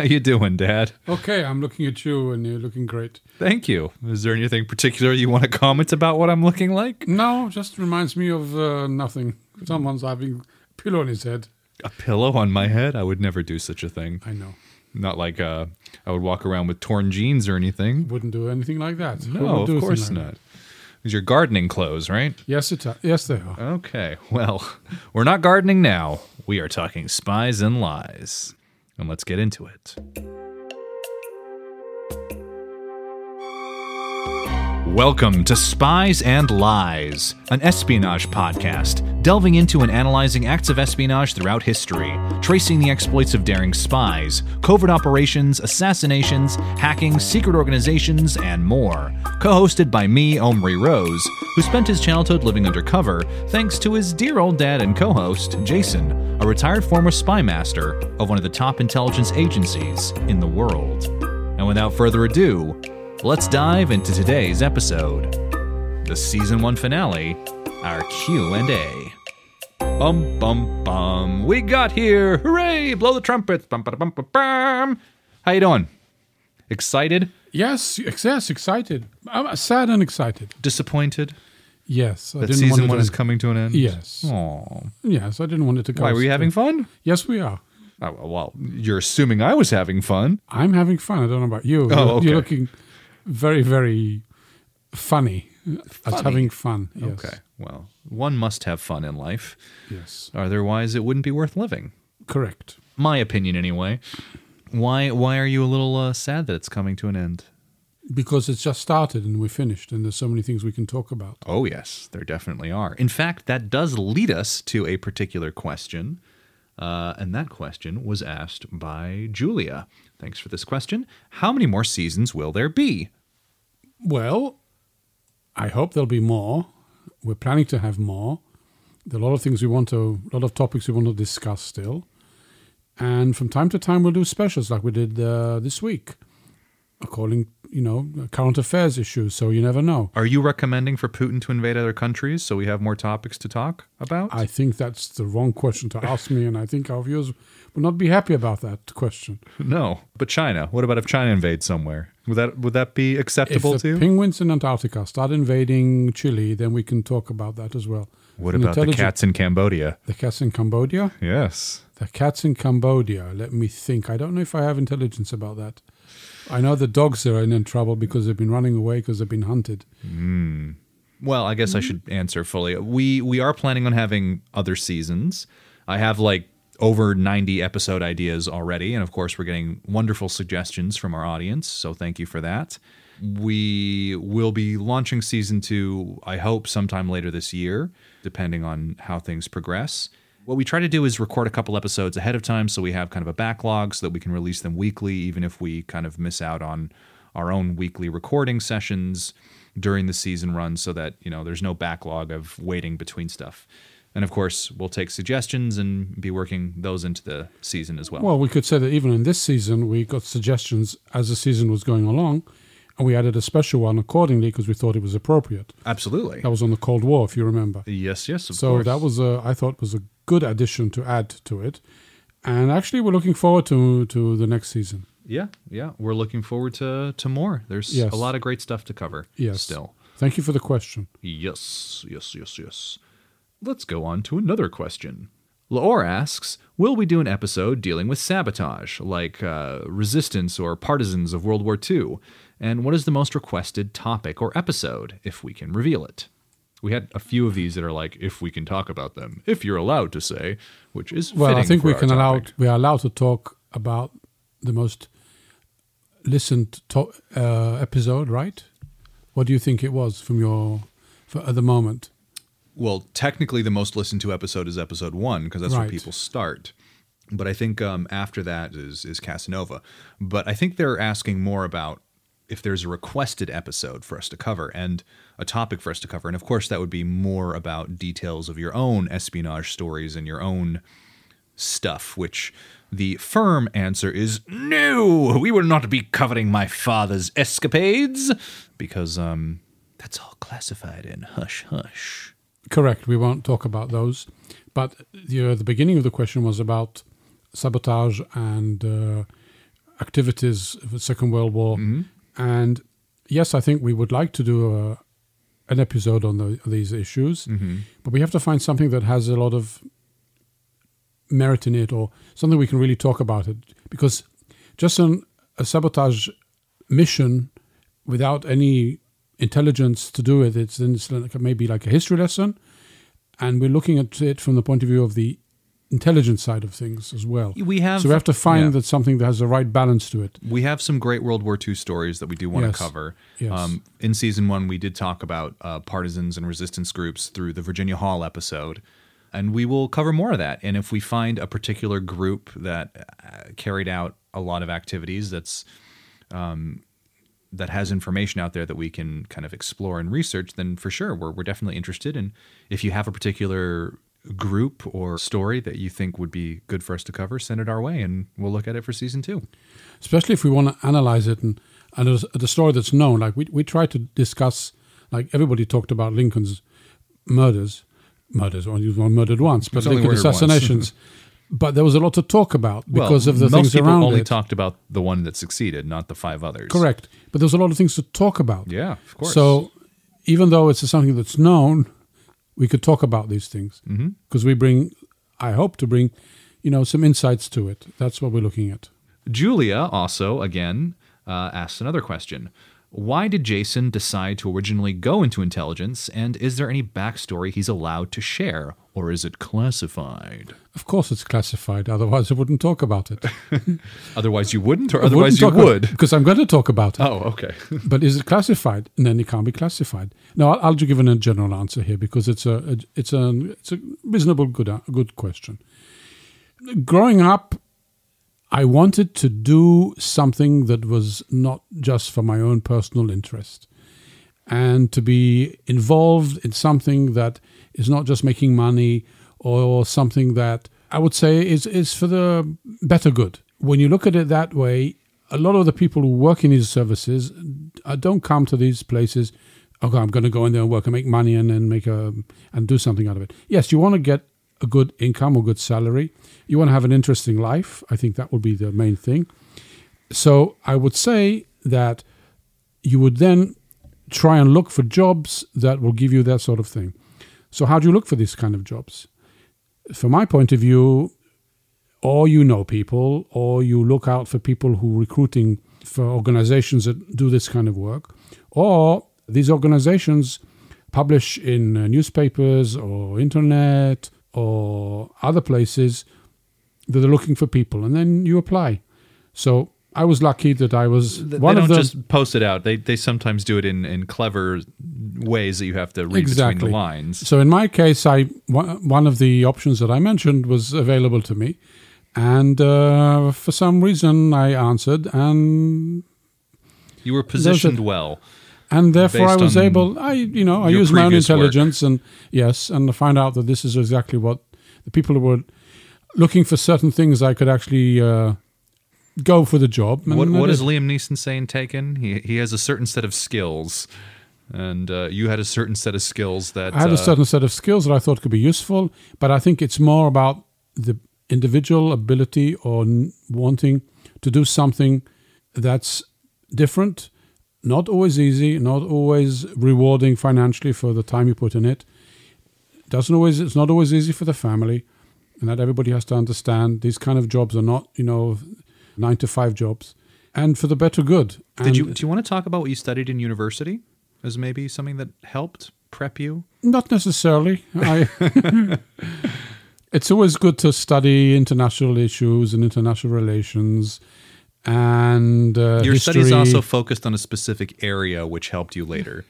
How you doing, Dad? Okay, I'm looking at you and you're looking great. Thank you. Is there anything particular you want to comment about what I'm looking like? No, just reminds me of uh, nothing. Someone's having a pillow on his head. A pillow on my head? I would never do such a thing. I know. Not like uh, I would walk around with torn jeans or anything. Wouldn't do anything like that. Who No, would do of thing course like not. that? These are gardening clothes, right? Yes, it, yes, they are. Okay. Well, we're not gardening now. We are talking spies and lies. And let's get into it. Welcome to Spies and Lies, an espionage podcast delving into and analyzing acts of espionage throughout history, tracing the exploits of daring spies, covert operations, assassinations, hacking, secret organizations, and more. Co hosted by me, Omri Rose, who spent his childhood living undercover thanks to his dear old dad and co host, Jason, a retired former spy master of one of the top intelligence agencies in the world. And without further ado, let's dive into today's episode. The season 1 finale, our Q&A. Bum bum bum. We got here. Hooray! Blow the trumpets. Bum ba bum bum bum. How you doing? Excited? Yes, yes, excited. I'm sad and excited. Disappointed Yes, I that season want 1 to is coming to an end? Yes. Aw. Yes, I didn't want it to go. Why, were you having fun? Yes, we are. Oh, well, you're assuming I was having fun. I'm having fun. I don't know about you. Oh, You're- okay. You're looking very, very funny, as having fun. Yes. Okay. Well, one must have fun in life. Yes. Otherwise, it wouldn't be worth living. Correct. My opinion, anyway. Why? Why are you a little uh, sad that it's coming to an end? Because it's just started and we're finished, and there's so many things we can talk about. Oh, yes, there definitely are. In fact, that does lead us to a particular question. Uh, and that question was asked by Julia. Thanks for this question. How many more seasons will there be? Well, I hope there'll be more. We're planning to have more. There are a lot of things we want to, a lot of topics we want to discuss still. And from time to time, we'll do specials like we did uh, this week, according, you know, current affairs issues. So you never know. Are you recommending for Putin to invade other countries so we have more topics to talk about? I think that's the wrong question to ask me, and I think our viewers would not be happy about that question. no, but China. What about if China invades somewhere? Would that would that be If acceptable the to you? penguins in Antarctica start invading Chile, then we can talk about that as well. what An about the cats in Cambodia? The cats in Cambodia? Yes. The cats in Cambodia. Let me think. I don't know if I have intelligence about that. I know the dogs are in trouble because they've been running away because they've been hunted. Mm. Well, I guess I should answer fully. We we are planning on having other seasons. I have like over 90 episode ideas already and of course we're getting wonderful suggestions from our audience, so thank you for that. We will be launching season 2 I hope sometime later this year, depending on how things progress. What we try to do is record a couple episodes ahead of time so we have kind of a backlog so that we can release them weekly even if we kind of miss out on our own weekly recording sessions during the season run so that you know there's no backlog of waiting between stuff. And of course we'll take suggestions and be working those into the season as well, Well, we could say that even in this season, we got suggestions as the season was going along, and we added a special one accordingly because we thought it was appropriate. absolutely That was on the Cold War, if you remember. yes yes of so course that was a, I thought was a good addition to add to it. And actually, we're looking forward to to the next season. yeah yeah we're looking forward to to more there's Yes. a lot of great stuff to cover Yes. still Thank you for the question. yes yes yes yes Let's go on to another question. Laor asks, Will we do an episode dealing with sabotage, like uh, resistance or partisans of World War II? And what is the most requested topic or episode, if we can reveal it? We had a few of these that are like, if we can talk about them, if you're allowed to say, which is Well, I think for we our can allow we are allowed to talk about the most listened to, uh, episode, right? What do you think it was from your for, at the moment? Well, technically, the most listened to episode is episode one because that's where people start. But I think um, after that is is Casanova. But I think they're asking more about if there's a requested episode for us to cover and a topic for us to cover. And of course, that would be more about details of your own espionage stories and your own stuff, which the firm answer is no, we will not be covering my father's escapades because um, that's all classified in hush hush. Correct. We won't talk about those. But the, uh, the beginning of the question was about sabotage and uh, activities of the Second World War. And yes, I think we would like to do a, an episode on the, these issues, mm-hmm. but we have to find something that has a lot of merit in it or something we can really talk about it. Because just an, a sabotage mission without any intelligence to do it, it's then it's like maybe like a history lesson, and we're looking at it from the point of view of the intelligence side of things as well. We have- so we have to find yeah. that something that has the right balance to it. We have some great World War II stories that we do want Yes. to cover. Yes. Um, in season one, we did talk about uh, partisans and resistance groups through the Virginia Hall episode, and we will cover more of that. And if we find a particular group that uh, carried out a lot of activities that's um, that has information out there that we can kind of explore and research, then for sure we're we're definitely interested. And if you have a particular group or story that you think would be good for us to cover, send it our way, and we'll look at it for season two. especially if we want to analyze it and and the story that's known. Like we we try to discuss, like everybody talked about Lincoln's murders, murders. Was one murdered once, but Lincoln assassinations. but there was a lot to talk about because Well, of the most things people around only it. talked about the one that succeeded, not the five others. Correct, but there's a lot of things to talk about. Yeah, of course. So even though it's something that's known, we could talk about these things Mm-hmm. because we bring. I hope to bring, you know, some insights to it. That's what we're looking at. Julia also again uh, asks another question. Why did Jason decide to originally go into intelligence, and is there any backstory he's allowed to share, or is it classified? Of course, it's classified. Otherwise, I wouldn't talk about it. Otherwise, you wouldn't, or I otherwise wouldn't you about- would. because I'm going to talk about it. Oh, okay. But is it classified? And then it can't be classified. Now, I'll, I'll just give a general answer here because it's a, a it's a it's a reasonable good good question. Growing up, I wanted to do something that was not just for my own personal interest, and to be involved in something that is not just making money or something that I would say is is for the better good. When you look at it that way, a lot of the people who work in these services uh, don't come to these places. Okay, I'm going to go in there and work and make money and then make a and do something out of it. Yes, you want to get a good income or good salary. You want to have an interesting life. I think that would be the main thing. So I would say that you would then try and look for jobs that will give you that sort of thing. So how do you look for these kind of jobs? From my point of view, or you know people, or you look out for people who are recruiting for organizations that do this kind of work, or these organizations publish in uh, newspapers or internet or other places that are looking for people, and then you apply. So I was lucky that I was They one don't of the just post it out. They they sometimes do it in, in clever ways that you have to read between exactly the lines. So in my case, I one one of the options that I mentioned was available to me, and uh, for some reason I answered, and You were positioned well. And therefore I was able. I you know I used my own previous work. intelligence and yes, and I find out that this is exactly what the people who were looking for certain things I could actually uh, go for the job. What I what does Liam Neeson say in Taken? He he has a certain set of skills, and uh, you had a certain set of skills that I had uh, a certain set of skills that I thought could be useful, but I think it's more about the individual ability or n- wanting to do something that's different, not always easy, not always rewarding financially for the time you put in it. doesn't always it's not always easy for the family, and that everybody has to understand. These kind of jobs are not you know nine to five jobs, and for the better good. Did you do you want to talk about what you studied in university as maybe something that helped prep you? Not necessarily. I. it's always good to study international issues and international relations, and uh, Your history. studies also focused on a specific area, which helped you later.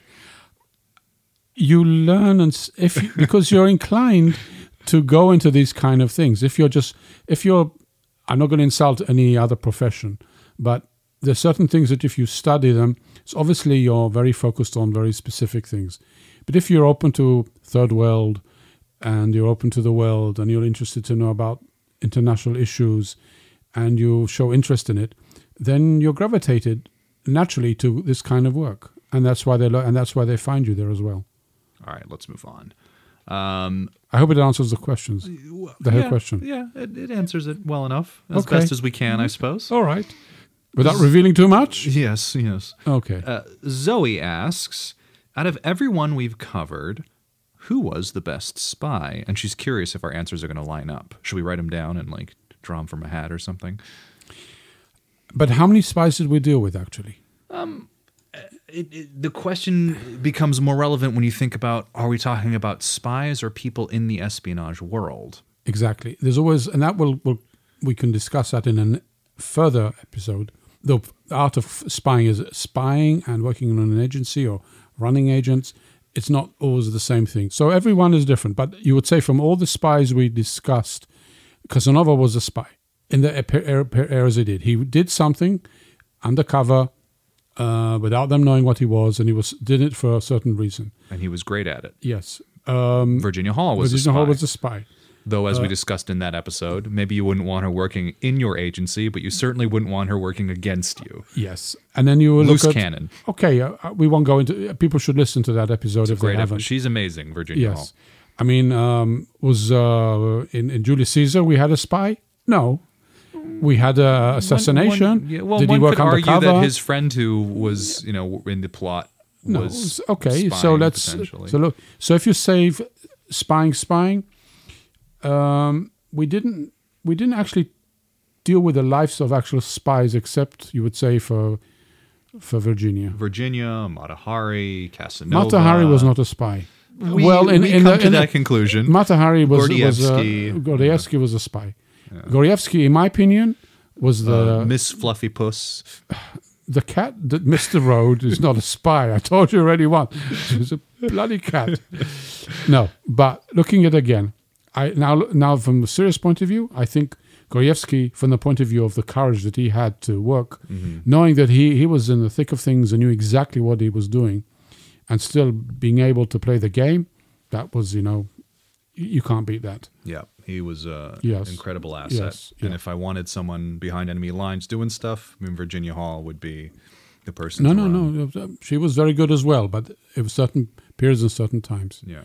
you learn and if you, because you're inclined to go into these kind of things if you're just if you're i'm not going to insult any other profession but there's certain things that if you study them so obviously you're very focused on very specific things but if you're open to third world and you're open to the world and you're interested to know about international issues and you show interest in it then you're gravitated naturally to this kind of work and that's why they lo- and that's why they find you there as well All right, let's move on. Um, I hope it answers the questions. The whole yeah, question. Yeah, it, it answers it well enough, as Okay. best as we can, I suppose. All right. Without revealing too much? Yes, yes. Okay. Uh, Zoe asks, out of everyone we've covered, who was the best spy? And she's curious if our answers are going to line up. Should we write them down and like draw them from a hat or something? But how many spies did we deal with actually? Um, it, it, the question becomes more relevant when you think about are we talking about spies or people in the espionage world? Exactly. There's always, and that will, will we can discuss that in a further episode. The art of spying is spying and working in an agency or running agents. It's not always the same thing. So everyone is different. But you would say from all the spies we discussed, Casanova was a spy in the areas he did. He did something undercover uh, without them knowing what he was, and he was did it for a certain reason. And he was great at it. Yes. Um, Virginia Hall was Virginia a spy. Hall was a spy. Though, as we discussed in that episode, maybe you wouldn't want her working in your agency, but you certainly wouldn't want her working against you. Yes, and then you Loose at, cannon. Okay, uh, uh, we won't go into. Uh, people should listen to that episode if Great they haven't. She's amazing, Virginia Hall. yes, I mean, um, was uh, in, in Julius Caesar we had a spy? No, we had a assassination. One, yeah, well, Did one he work could argue undercover? that his friend who was, you know, in the plot no, was okay. So let's so look. So if you save spying, spying, um, we didn't we didn't actually deal with the lives of actual spies, except you would say for for Virginia. Virginia, Mata Hari, Casanova. Mata Hari was not a spy. We, well, in, we in come the, to in that the, conclusion. Mata Hari was was uh, Gordievsky. Gordievsky was a spy. Gordievsky, in my opinion, was the Uh, Miss Fluffy Puss. the cat that missed the road is not a spy. I told you already once. She was a bloody cat. No, but looking at it again, I now now from a serious point of view, I think Gordievsky, from the point of view of the courage that he had to work, knowing that he he was in the thick of things and knew exactly what he was doing, and still being able to play the game, that was you know, you can't beat that. Yeah, he was a Yes. incredible asset. Yes, And if I wanted someone behind enemy lines doing stuff, I mean, Virginia Hall would be the person. No, no, run. no. uh, She was very good as well, but it was certain periods and certain times. Yeah.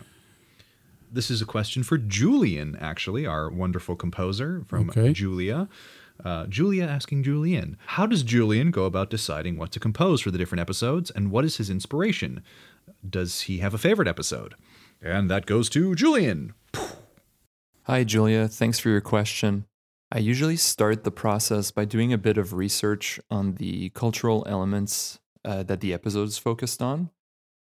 This is a question for Julian, actually, our wonderful composer from Okay. Julia. Uh, Julia asking Julian, how does Julian go about deciding what to compose for the different episodes, and what is his inspiration? Does he have a favorite episode? And that goes to Julian. Hi, Julia. Thanks for your question. I usually start the process by doing a bit of research on the cultural elements uh, that the episode is focused on.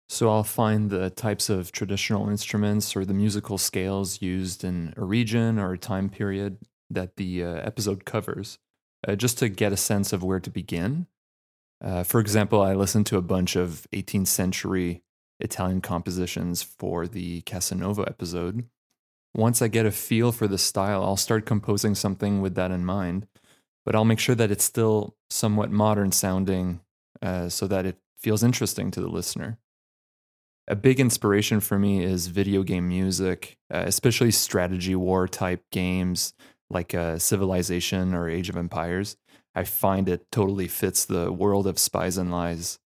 So I'll find the types of traditional instruments or the musical scales used in a region or a time period that the uh, episode covers, uh, just to get a sense of where to begin. Uh, for example, I listened to a bunch of 18th century Italian compositions for the Casanova episode once I get a feel for the style, I'll start composing something with that in mind. But I'll make sure that it's still somewhat modern sounding uh, so that it feels interesting to the listener. A big inspiration for me is video game music, uh, especially strategy war type games like uh, Civilization or Age of Empires. I find it totally fits the world of spies and lies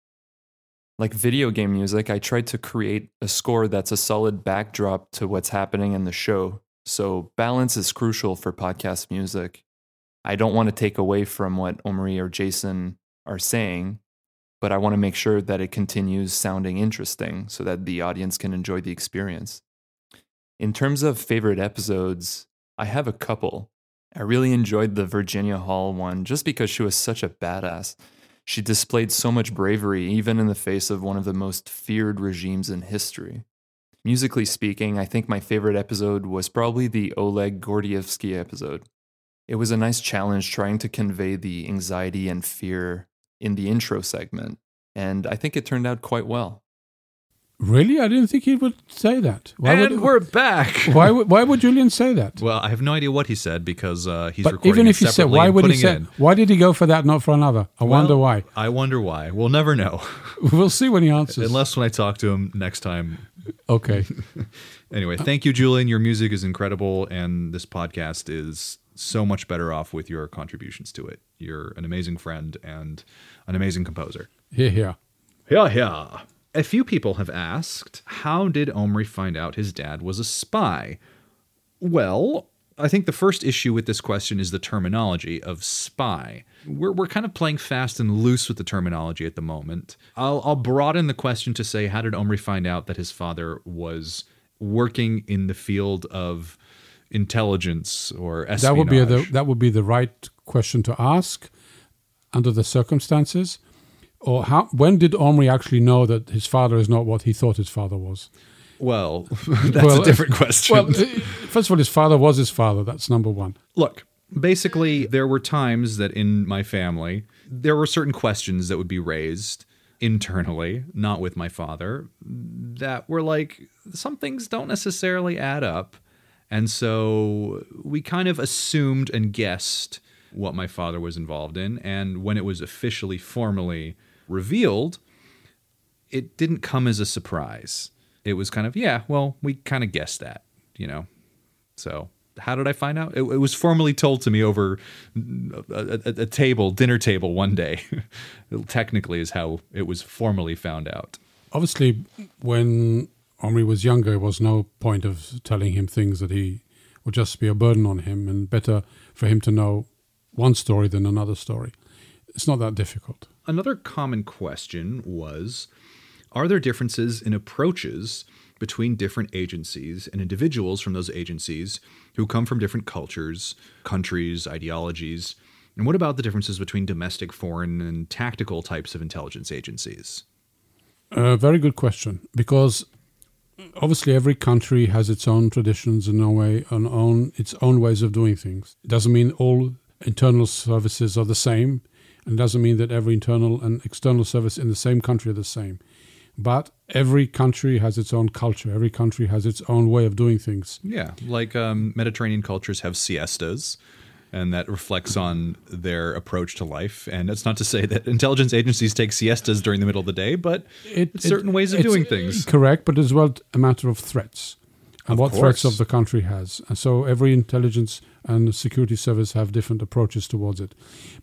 like video game music, I tried to create a score that's a solid backdrop to what's happening in the show. So balance is crucial for podcast music. I don't want to take away from what Omri or Jason are saying, but I want to make sure that it continues sounding interesting so that the audience can enjoy the experience. In terms of favorite episodes, I have a couple. I really enjoyed the Virginia Hall one just because she was such a badass. She displayed so much bravery, even in the face of one of the most feared regimes in history. Musically speaking, I think my favorite episode was probably the Oleg Gordievsky episode. It was a nice challenge trying to convey the anxiety and fear in the intro segment, and I think it turned out quite well. Really? I didn't think he would say that. Why and would, we're back. Why would, why would Julian say that? Well, I have no idea what he said because uh, he's but recording even if he said, why would he say? In. Why did he go for that, not for another? I well, wonder why. I wonder why. We'll never know. we'll see when he answers. Unless when I talk to him next time. Okay. anyway, thank you, Julian. Your music is incredible, and this podcast is so much better off with your contributions to it. You're an amazing friend and an amazing composer. Hear, hear. Hear, hear. A few people have asked, how did Omri find out his dad was a spy? Well, I think the first issue with this question is the terminology of spy. We're, we're kind of playing fast and loose with the terminology at the moment. I'll, I'll broaden the question to say, how did Omri find out that his father was working in the field of intelligence or espionage? That would be the, that would be the right question to ask under the circumstances or how when did Omri actually know that his father is not what he thought his father was? Well, that's well, a different question. Well, uh, first of all, his father was his father. That's number one. Look, basically, there were times that in my family, there were certain questions that would be raised internally, not with my father, that were like, some things don't necessarily add up. And so we kind of assumed and guessed what my father was involved in. And when it was officially, formally revealed, it didn't come as a surprise. It was kind of, yeah, well, we kind of guessed that, you know? So how did I find out? It, it was formally told to me over a, a, a table, dinner table one day. Technically, is how it was formally found out. Obviously, when Omri was younger, there was no point of telling him things that he would just be a burden on him, and better for him to know one story than another story. It's not that difficult. Another common question was Are there differences in approaches between different agencies and individuals from those agencies who come from different cultures, countries, ideologies? And what about the differences between domestic, foreign, and tactical types of intelligence agencies? A very good question because obviously every country has its own traditions and own way, and own its own ways of doing things. It doesn't mean all internal services are the same and doesn't mean that every internal and external service in the same country are the same. But every country has its own culture. Every country has its own way of doing things. Yeah, like um, Mediterranean cultures have siestas, and that reflects on their approach to life. And it's not to say that intelligence agencies take siestas during the middle of the day, but it, certain it, ways of doing things. Correct, but as well a matter of threats and of what course. threats of the country has. And so every intelligence and security service have different approaches towards it.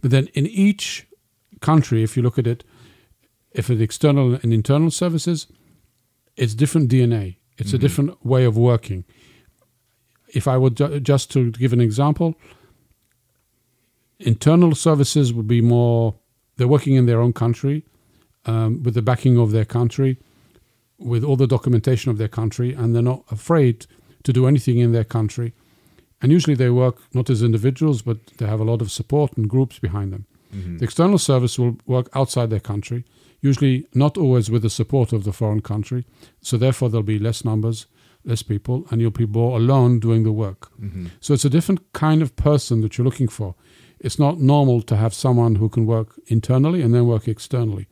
But then in each country, if you look at it, if it's external and internal services, it's different DNA. It's mm-hmm. a different way of working. If I would ju- just to give an example, internal services would be more they're working in their own country um, with the backing of their country, with all the documentation of their country, and they're not afraid to do anything in their country and usually they work not as individuals, but they have a lot of support and groups behind them. Mm-hmm. The external service will work outside their country, usually not always with the support of the foreign country. So therefore, there'll be less numbers, less people, and you'll be more alone doing the work. Mm-hmm. So it's a different kind of person that you're looking for. It's not normal to have someone who can work internally and then work externally.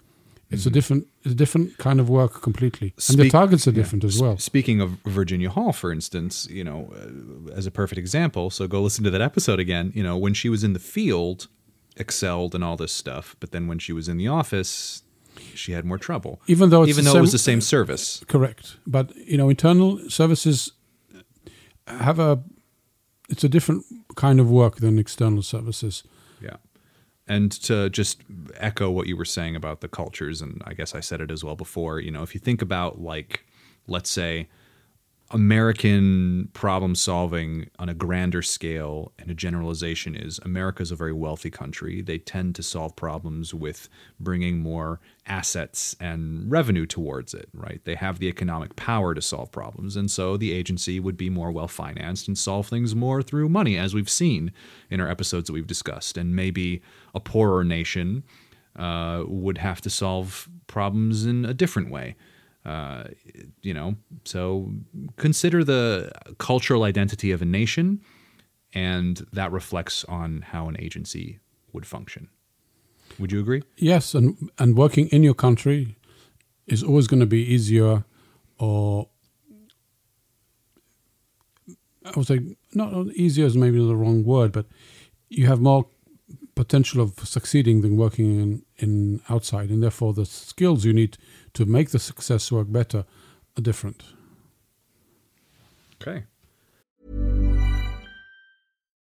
It's mm-hmm. a different, a different kind of work completely, and the targets are different yeah. as well. Speaking of Virginia Hall, for instance, you know, uh, as a perfect example, so go listen to that episode again. You know, when she was in the field, excelled and all this stuff, but then when she was in the office, she had more trouble. Even though even though same, it was the same service, correct. But you know, internal services have a it's a different kind of work than external services. Yeah and to just echo what you were saying about the cultures and i guess i said it as well before you know if you think about like let's say American problem solving on a grander scale and a generalization is America's a very wealthy country. They tend to solve problems with bringing more assets and revenue towards it, right? They have the economic power to solve problems. And so the agency would be more well financed and solve things more through money, as we've seen in our episodes that we've discussed. And maybe a poorer nation uh, would have to solve problems in a different way. You know, so consider the cultural identity of a nation, and that reflects on how an agency would function. Would you agree? Yes, and and working in your country is always going to be easier, or I would say not easier is maybe the wrong word, but you have more potential of succeeding than working in, in outside, and therefore the skills you need to make the success work better are different. Okay.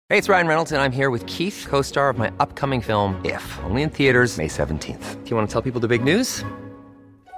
Hey, it's Ryan Reynolds, and I'm here with Keith, co star of my upcoming film, If, only in theaters, May 17th. Do you want to tell people the big news?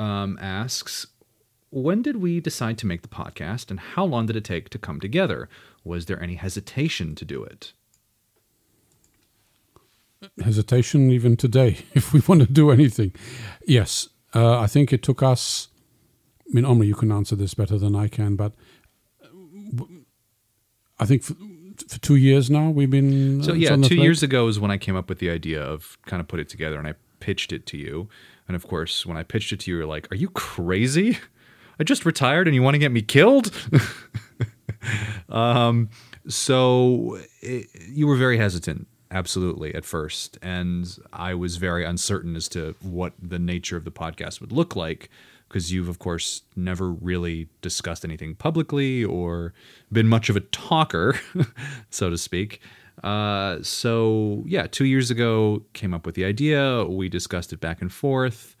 um, asks, when did we decide to make the podcast and how long did it take to come together? Was there any hesitation to do it? Hesitation even today, if we want to do anything. Yes, uh, I think it took us. I mean, Omri, you can answer this better than I can, but uh, I think for, for two years now we've been. So uh, yeah, two plate. years ago is when I came up with the idea of kind of put it together, and I pitched it to you. And of course, when I pitched it to you, you're like, "Are you crazy? I just retired, and you want to get me killed?" um, so it, you were very hesitant, absolutely, at first, and I was very uncertain as to what the nature of the podcast would look like because you've of course never really discussed anything publicly or been much of a talker, so to speak. Uh, so yeah, two years ago, came up with the idea. We discussed it back and forth.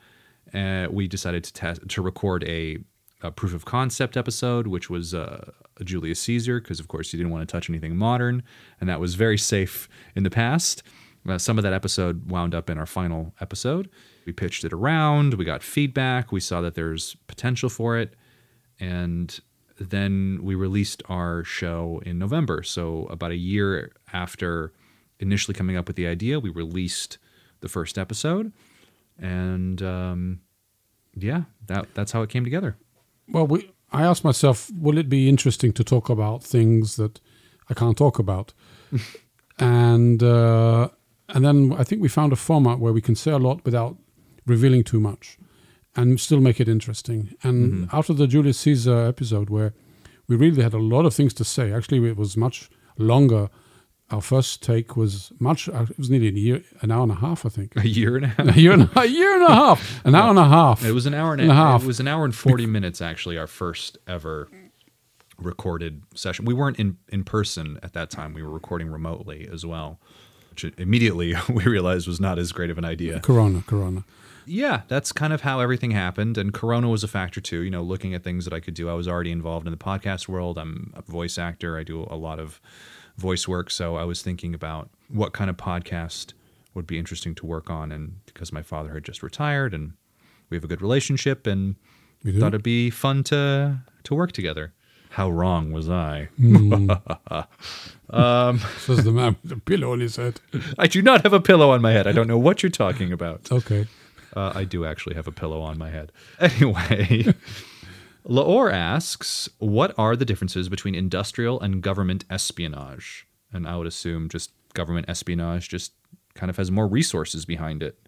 Uh, we decided to test to record a, a proof of concept episode, which was uh, Julius Caesar, because of course you didn't want to touch anything modern, and that was very safe in the past. Uh, some of that episode wound up in our final episode. We pitched it around, we got feedback, we saw that there's potential for it, and then we released our show in November. So, about a year after initially coming up with the idea, we released the first episode. And um, yeah, that, that's how it came together. Well, we, I asked myself, will it be interesting to talk about things that I can't talk about? and uh, and then I think we found a format where we can say a lot without revealing too much, and still make it interesting. And after the Julius Caesar episode, where we really had a lot of things to say, actually it was much longer. Our first take was much. uh, It was nearly a year, an hour and a half, I think. A year and a half. A year and a, a year and a half, an hour and a half. It was an hour and, and a half. It was an hour and forty minutes actually. Our first ever recorded session. We weren't in in person at that time. We were recording remotely as well, which immediately we realized was not as great of an idea. Corona, Corona. Yeah, that's kind of how everything happened. And Corona was a factor too. You know, looking at things that I could do. I was already involved in the podcast world. I'm a voice actor. I do a lot of voice work. So I was thinking about what kind of podcast would be interesting to work on. And because my father had just retired and we have a good relationship and do? thought it'd be fun to to work together. How wrong was I? Mm. Um, Says the man with a pillow on his head. I do not have a pillow on my head. I don't know what you're talking about. Okay. Uh, I do actually have a pillow on my head. Anyway, Laor asks, what are the differences between industrial and government espionage? And I would assume just government espionage just kind of has more resources behind it.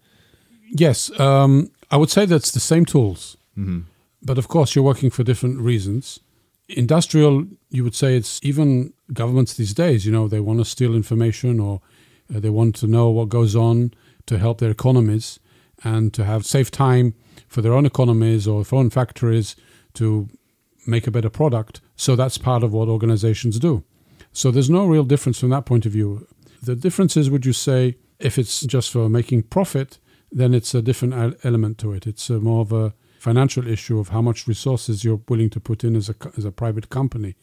Yes, um, I would say that's the same tools. Mm-hmm. But of course, you're working for different reasons. Industrial, you would say it's even governments these days, you know, they want to steal information or uh, they want to know what goes on to help their economies and to have safe time for their own economies or for own factories to make a better product. So that's part of what organizations do. So there's no real difference from that point of view. The difference is, would you say, if it's just for making profit, then it's a different element to it. It's more of a financial issue of how much resources you're willing to put in as a, as a private company.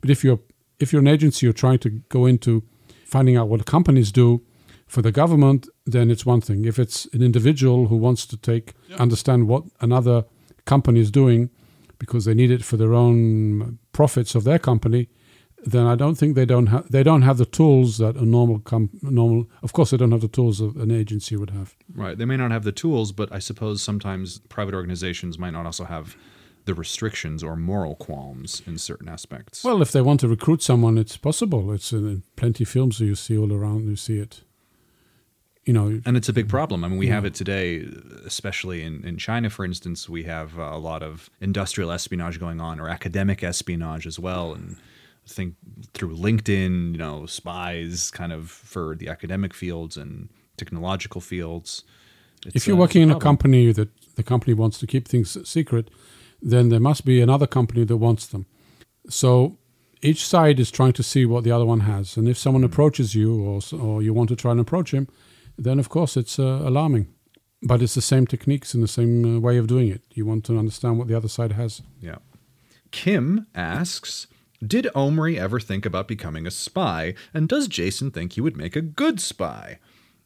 But if you're if you're an agency, you're trying to go into finding out what companies do for the government, then it's one thing. If it's an individual who wants to take understand what another company is doing because they need it for their own profits of their company, then I don't think they don't have they don't have the tools that a normal com- normal. Of course, they don't have the tools that an agency would have. Right. They may not have the tools, but I suppose sometimes private organizations might not also have the restrictions or moral qualms in certain aspects. Well, if they want to recruit someone, it's possible. It's in plenty of films that you see all around. You see it. You know, and it's a big problem. I mean, we yeah. have it today, especially in, in China, for instance. We have a lot of industrial espionage going on, or academic espionage as well, and I think through LinkedIn, you know, spies kind of for the academic fields and technological fields. if you're working in a company that the company wants to keep things secret, then there must be another company that wants them. So each side is trying to see what the other one has. And if someone hmm. approaches you or, or you want to try and approach him, then of course it's uh, alarming. But it's the same techniques and the same uh, way of doing it. You want to understand what the other side has. Yeah. Kim asks Did Omri ever think about becoming a spy? And does Jason think he would make a good spy?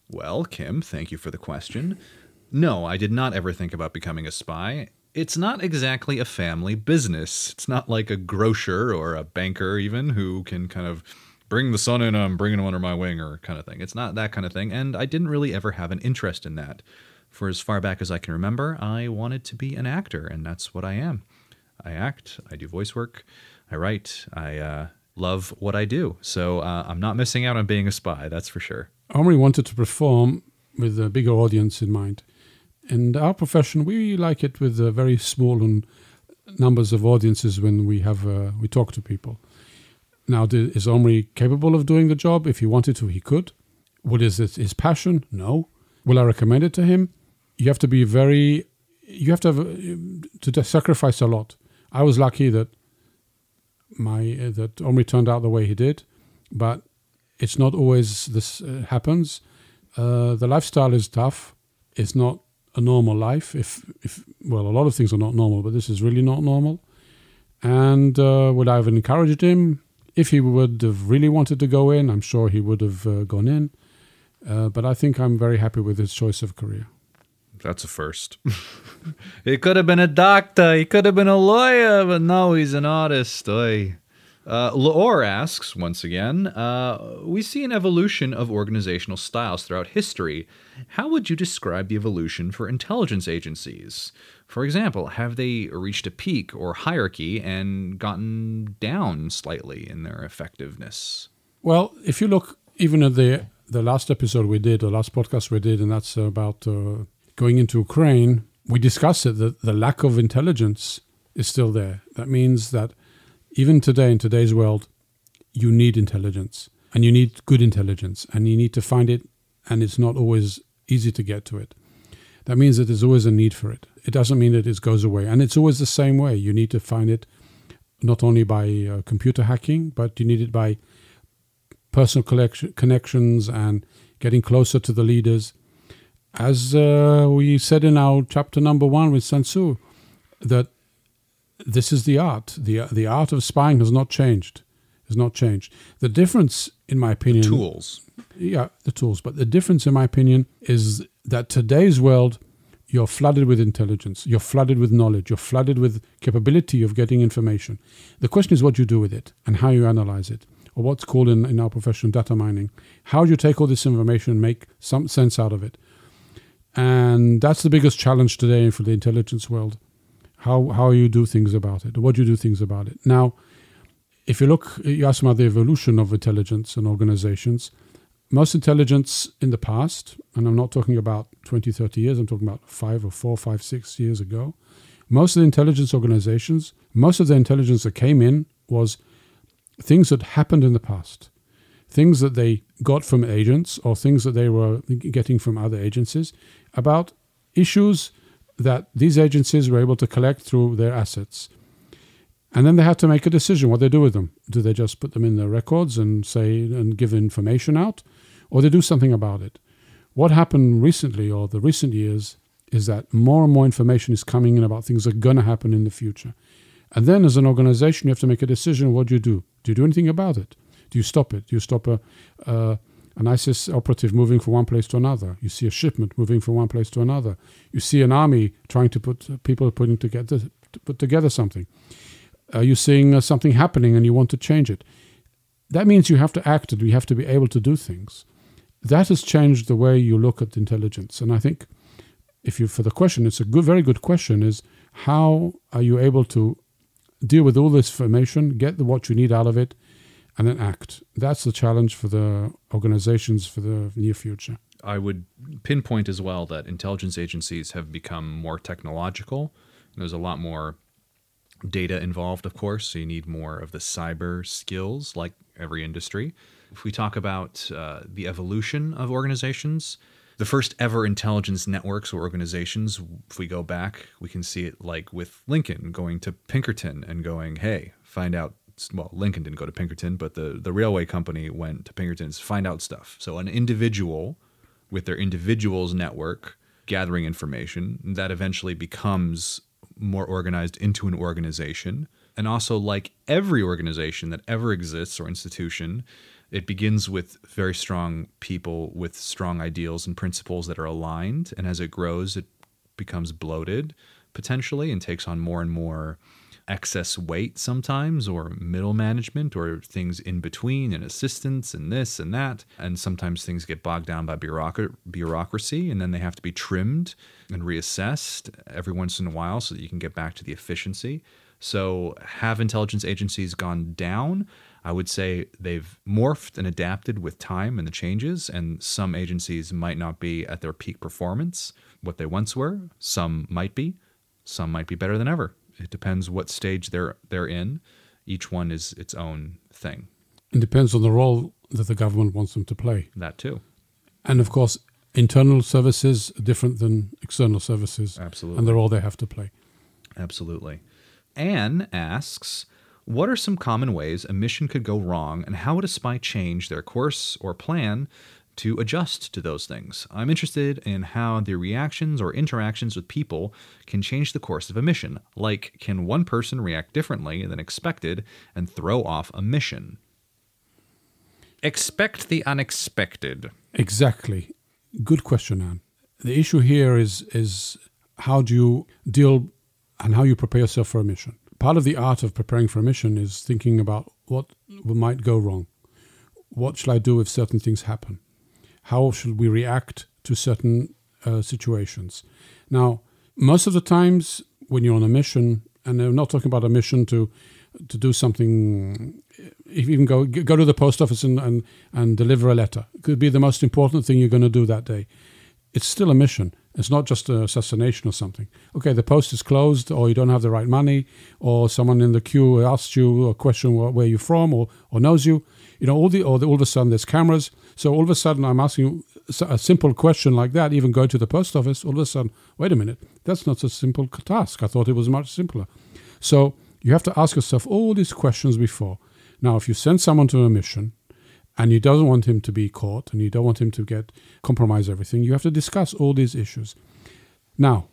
Well, Kim, thank you for the question. No, I did not ever think about becoming a spy it's not exactly a family business. It's not like a grocer or a banker, even, who can kind of bring the son in, I'm bringing him under my wing, or kind of thing. It's not that kind of thing. And I didn't really ever have an interest in that. For as far back as I can remember, I wanted to be an actor, and that's what I am. I act, I do voice work, I write, I uh, love what I do. So uh, I'm not missing out on being a spy, that's for sure. Omri wanted to perform with a bigger audience in mind. In our profession, we like it with uh, very small and numbers of audiences when we have uh, we talk to people. Now, is Omri capable of doing the job? If he wanted to, he could. What is it his passion? No. Will I recommend it to him? You have to be very. You have to have, to sacrifice a lot. I was lucky that my that Omri turned out the way he did, but it's not always this uh, happens. Uh, the lifestyle is tough. It's not a normal life. If, if well, a lot of things are not normal, but this is really not normal. And uh, would I have encouraged him? If he would have really wanted to go in, I'm sure he would have uh, gone in. Uh, but I think I'm very happy with his choice of career. That's a first. he could have been a doctor. He could have been a lawyer, but no, he's an artist. Oy. Uh, Laor asks once again uh, We see an evolution of organizational styles throughout history. How would you describe the evolution for intelligence agencies? For example, have they reached a peak or hierarchy and gotten down slightly in their effectiveness? Well, if you look even at the the last episode we did, the last podcast we did, and that's about uh, going into Ukraine, we discussed it that the lack of intelligence is still there. That means that even today in today's world, you need intelligence and you need good intelligence and you need to find it and it's not always easy to get to it. That means that there's always a need for it. It doesn't mean that it goes away. And it's always the same way. You need to find it not only by uh, computer hacking, but you need it by personal collection, connections and getting closer to the leaders. As uh, we said in our chapter number one with Sun Tzu, that this is the art. the The art of spying has not changed. Has not changed. The difference, in my opinion, the tools. Yeah, the tools. But the difference, in my opinion, is that today's world, you're flooded with intelligence. You're flooded with knowledge. You're flooded with capability of getting information. The question is what you do with it and how you analyze it, or what's called in, in our profession data mining. How do you take all this information and make some sense out of it? And that's the biggest challenge today for the intelligence world how how you do things about it, what you do things about it. Now, if you look, you ask about the evolution of intelligence and organizations. Most intelligence in the past, and I'm not talking about 20, 30 years, I'm talking about five or four, five, six years ago. Most of the intelligence organizations, most of the intelligence that came in was things that happened in the past, things that they got from agents or things that they were getting from other agencies about issues that these agencies were able to collect through their assets. And then they had to make a decision what they do with them. Do they just put them in their records and say and give information out, or they do something about it? What happened recently or the recent years is that more and more information is coming in about things that are going to happen in the future. And then as an organization, you have to make a decision what do you do? Do you do anything about it? Do you stop it? Do you stop a, uh, an ISIS operative moving from one place to another? You see a shipment moving from one place to another. You see an army trying to put uh, people putting together to put together something. Are you seeing uh, something happening and you want to change it? That means you have to act and you have to be able to do things. That has changed the way you look at intelligence. And I think if you for the question, it's a good, very good question. Is how are you able to deal with all this information, get the, what you need out of it, and then act? That's the challenge for the organizations for the near future. I would pinpoint as well that intelligence agencies have become more technological. There's a lot more data involved, of course, so you need more of the cyber skills, like every industry. If we talk about uh, the evolution of organizations, the first ever intelligence networks or organizations, if we go back, we can see it like with Lincoln going to Pinkerton and going, hey, find out. Well, Lincoln didn't go to Pinkerton, but the, the railway company went to Pinkerton's find out stuff. So an individual with their individual's network gathering information that eventually becomes more organized into an organization. And also, like every organization that ever exists or institution, it begins with very strong people with strong ideals and principles that are aligned. And as it grows, it becomes bloated potentially and takes on more and more excess weight sometimes, or middle management, or things in between, and assistants, and this and that. And sometimes things get bogged down by bureaucracy, and then they have to be trimmed and reassessed every once in a while so that you can get back to the efficiency. So, have intelligence agencies gone down? I would say they've morphed and adapted with time and the changes, and some agencies might not be at their peak performance, what they once were. Some might be. Some might be better than ever. It depends what stage they're they're in. Each one is its own thing. It depends on the role that the government wants them to play. That too. And of course, internal services are different than external services. Absolutely. And the role they have to play. Absolutely. Anne asks, what are some common ways a mission could go wrong, and how would a spy change their course or plan to adjust to those things? I'm interested in how the reactions or interactions with people can change the course of a mission. Like, can one person react differently than expected and throw off a mission? Expect the unexpected. Exactly. Good question, Anne. The issue here is is how do you deal and how you prepare yourself for a mission. Part of the art of preparing for a mission is thinking about what might go wrong. What shall I do if certain things happen? How should we react to certain uh, situations? Now, most of the times when you're on a mission, and I'm not talking about a mission to to do something, even go go to the post office and, and, and deliver a letter, it could be the most important thing you're going to do that day. It's still a mission. It's not just an assassination or something. Okay, the post is closed, or you don't have the right money, or someone in the queue asks you a question where you're from, or, or knows you. You know, all the or the, all of a sudden there's cameras. So all of a sudden I'm asking a simple question like that, even going to the post office. All of a sudden, wait a minute, that's not a simple task. I thought it was much simpler. So you have to ask yourself all these questions before. Now, if you send someone to a mission and you don't want him to be caught and you don't want him to get compromise everything, you have to discuss all these issues. Now,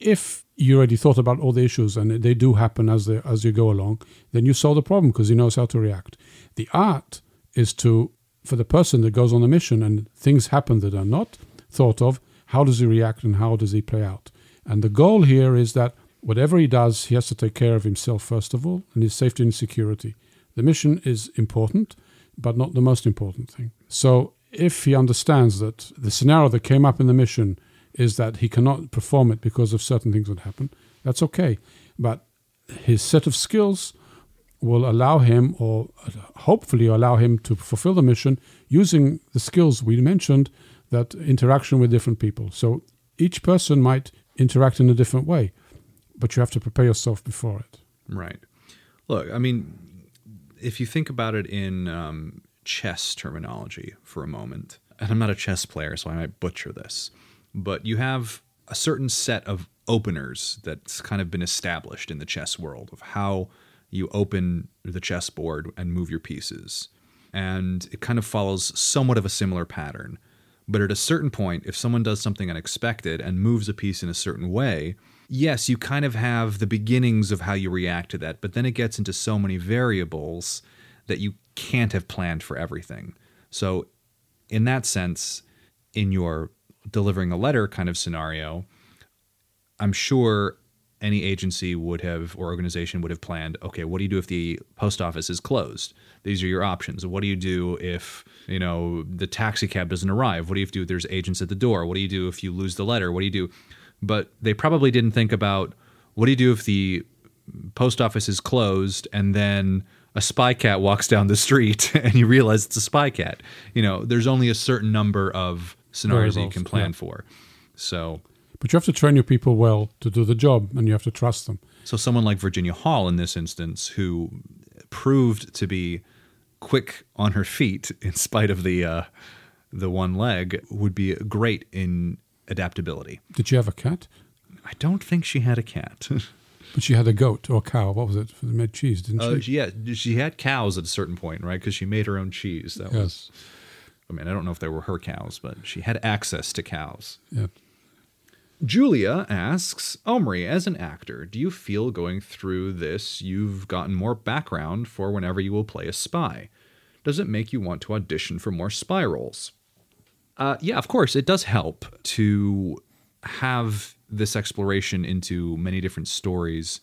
if you already thought about all the issues and they do happen as they, as you go along, then you solve the problem because he knows how to react. The art is to for the person that goes on a mission and things happen that are not thought of, how does he react and how does he play out? And the goal here is that whatever he does, he has to take care of himself first of all and his safety and security. The mission is important, but not the most important thing. So if he understands that the scenario that came up in the mission is that he cannot perform it because of certain things that happen, that's okay. but his set of skills will allow him, or hopefully allow him, to fulfill the mission using the skills we mentioned that interaction with different people. So each person might interact in a different way, but you have to prepare yourself before it. Right. Look, I mean, if you think about it in um, chess terminology for a moment, and I'm not a chess player, so I might butcher this, but you have a certain set of openers that's kind of been established in the chess world of how you open the chessboard and move your pieces. And it kind of follows somewhat of a similar pattern. But at a certain point, if someone does something unexpected and moves a piece in a certain way, yes, you kind of have the beginnings of how you react to that, but then it gets into so many variables that you can't have planned for everything. So, in that sense, in your delivering a letter kind of scenario, I'm sure any agency would have or organization would have planned okay what do you do if the post office is closed? These are your options. What do you do if you know the taxi cab doesn't arrive? What do you do if there's agents at the door? What do you do if you lose the letter? What do you do but they probably didn't think about what do you do if the post office is closed and then a spy cat walks down the street and you realize it's a spy cat you know there's only a certain number of scenarios that you can plan yeah. for so but you have to train your people well to do the job and you have to trust them. So, someone like Virginia Hall in this instance, who proved to be quick on her feet in spite of the, uh, the one leg, would be great in adaptability. Did she have a cat? I don't think she had a cat. But she had a goat or a cow. What was it? For the made cheese, didn't uh, she? Yeah, she had cows at a certain point, right? Because she made her own cheese. That yes. was. I mean, I don't know if they were her cows, but she had access to cows. Yeah. Julia asks, Omri, as an actor, do you feel going through this you've gotten more background for whenever you will play a spy? Does it make you want to audition for more spy roles? Uh, yeah, of course, it does help to have this exploration into many different stories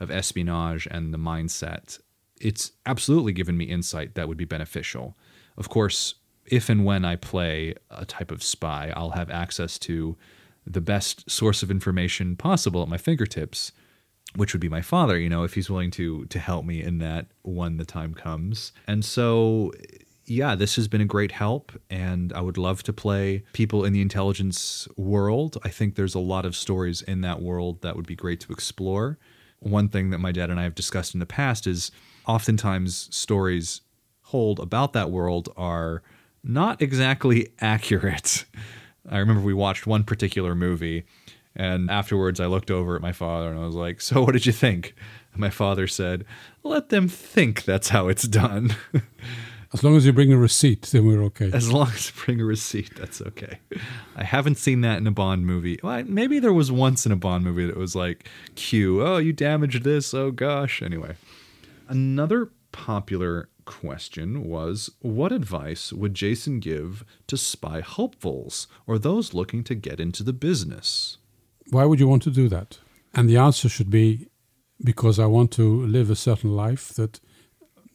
of espionage and the mindset. It's absolutely given me insight that would be beneficial. Of course, if and when I play a type of spy, I'll have access to the best source of information possible at my fingertips which would be my father you know if he's willing to to help me in that when the time comes and so yeah this has been a great help and i would love to play people in the intelligence world i think there's a lot of stories in that world that would be great to explore one thing that my dad and i have discussed in the past is oftentimes stories hold about that world are not exactly accurate I remember we watched one particular movie, and afterwards I looked over at my father and I was like, So what did you think? And my father said, Let them think that's how it's done. As long as you bring a receipt, then we're okay. As long as you bring a receipt, that's okay. I haven't seen that in a Bond movie. Well, maybe there was once in a Bond movie that was like, Q, oh, you damaged this. Oh, gosh. Anyway, another popular question was What advice would Jason give to spy hopefuls or those looking to get into the business? Why would you want to do that? And the answer should be because I want to live a certain life that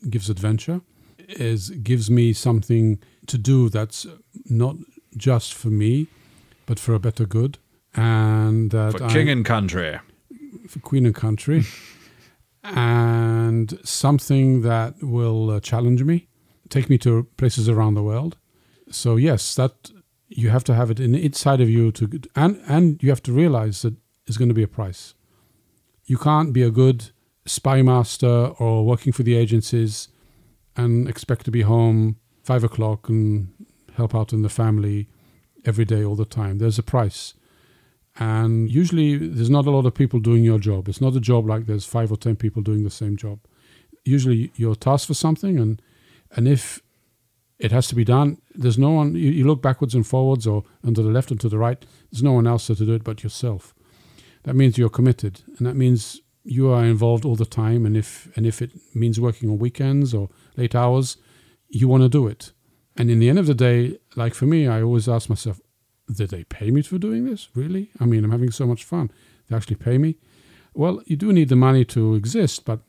gives adventure, is gives me something to do that's not just for me, but for a better good. And that for king I, and country. For queen and country. and something that will uh, challenge me, take me to places around the world. So yes, that you have to have it in inside of you to, and and you have to realize that it's going to be a price. You can't be a good spy master or working for the agencies and expect to be home five o'clock and help out in the family every day all the time. There's a price. And usually there's not a lot of people doing your job. It's not a job like there's five or ten people doing the same job. Usually you're tasked for something and and if it has to be done, there's no one you, you look backwards and forwards or under the left and to the right, there's no one else to do it but yourself. That means you're committed and that means you are involved all the time and if and if it means working on weekends or late hours, you want to do it. And in the end of the day, like for me, I always ask myself, did they pay me for doing this? Really? I mean, I'm having so much fun. They actually pay me? Well, you do need the money to exist, but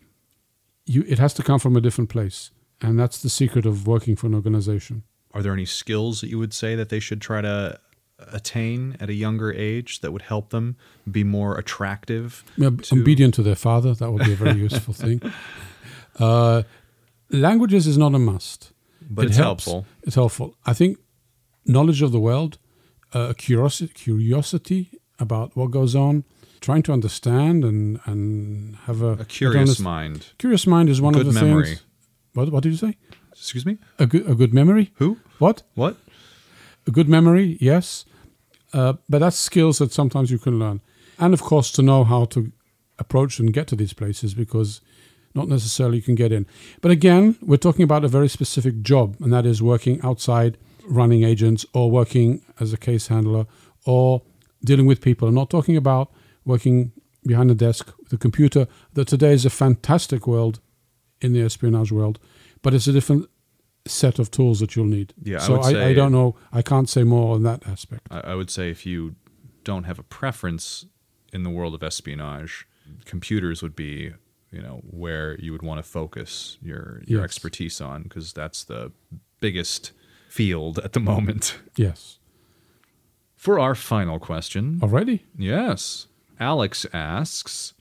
you it has to come from a different place. And that's the secret of working for an organization. Are there any skills that you would say that they should try to attain at a younger age that would help them be more attractive? Yeah, to- obedient to their father, that would be a very useful thing. Uh, languages is not a must. But It it's helps. helpful. It's helpful. I think knowledge of the world, uh, curiosity, curiosity about what goes on, trying to understand and, and have a, A curious mind. Curious mind is one Good of the memory. things. What, what did you say? Excuse me? A good, a good memory? Who? What? What? A good memory, yes. Uh, but that's skills that sometimes you can learn. And of course, to know how to approach and get to these places because not necessarily you can get in. But again, we're talking about a very specific job, and that is working outside, running agents, or working as a case handler, or dealing with people. I'm not talking about working behind a desk with a computer, that today is a fantastic world in the espionage world, but it's a different set of tools that you'll need. Yeah, I so I, say- I don't know. I can't say more on that aspect. I, I would say if you don't have a preference in the world of espionage, computers would be, you know, where you would want to focus your your Yes. expertise on because that's the biggest field at the moment. Yes. For our final question, Already? yes, Alex asks,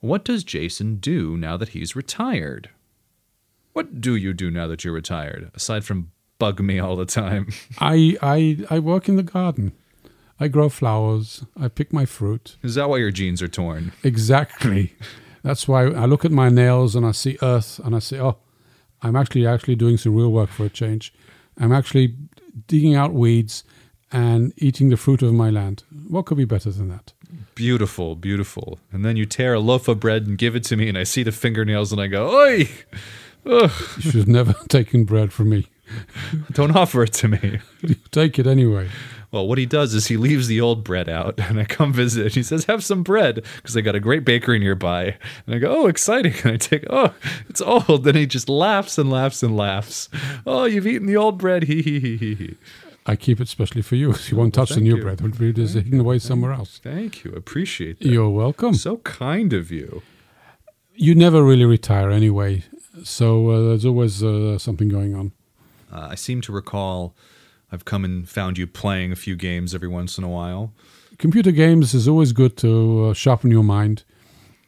"What does Jason do now that he's retired? What do you do now that you're retired aside from bug me all the time?" I, I I work in the garden. I grow flowers. I pick my fruit. Is that why your jeans are torn? Exactly. That's why I look at my nails and I see earth and I say, "Oh, I'm actually actually doing some real work for a change. I'm actually digging out weeds and eating the fruit of my land. What could be better than that?" Beautiful, beautiful. And then you tear a loaf of bread and give it to me, and I see the fingernails and I go, Oi! Ugh, You should have never taken bread from me. don't offer it to me. Take it anyway. Well, what he does is he leaves the old bread out, and I come visit. And he says, Have some bread, because I got a great bakery nearby. And I go, Oh, exciting. And I take, Oh, it's old. Then he just laughs and laughs and laughs. Oh, you've eaten the old bread. Hee hee hee hee hee. I keep it specially for you. You won't touch the thank new you. bread. It is hidden away somewhere else. Thank you. Appreciate that. You're welcome. so kind of you. you never really retire anyway, so uh, there's always uh, something going on. Uh, I seem to recall I've come and found you playing a few games every once in a while. Computer games is always good to uh, sharpen your mind,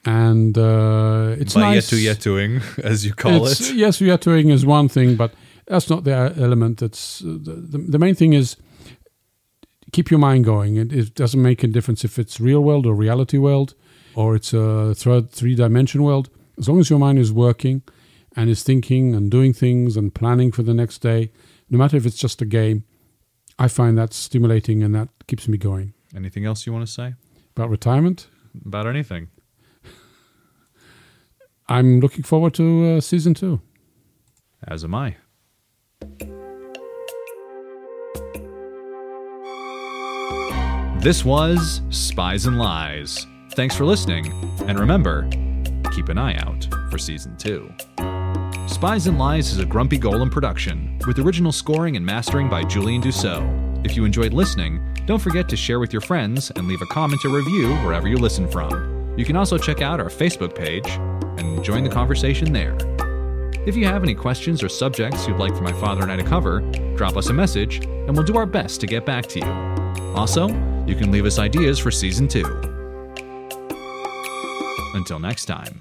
and uh, it's By nice. yetu yetuing, as you call It's- it. Yes, yetuing is one thing, but that's not the element. That's uh, the, the, the main thing is keep your mind going. It, it doesn't make a difference if it's real world or reality world, or it's a third three dimension world. As long as your mind is working and is thinking and doing things and planning for the next day, no matter if it's just a game, I find that stimulating and that keeps me going. Anything else you want to say About retirement, about anything? I'm looking forward to uh, season two. As am I. This was Spies and Lies. Thanks for listening, and remember, keep an eye out for season two. Spies and Lies is a Grumpy Golem production, with original scoring and mastering by Julien Dussault. If you enjoyed listening, don't forget to share with your friends and leave a comment or review wherever you listen from. You can also check out our Facebook page and join the conversation there. If you have any questions or subjects you'd like for my father and I to cover, drop us a message and we'll do our best to get back to you. Also, you can leave us ideas for season two. Until next time.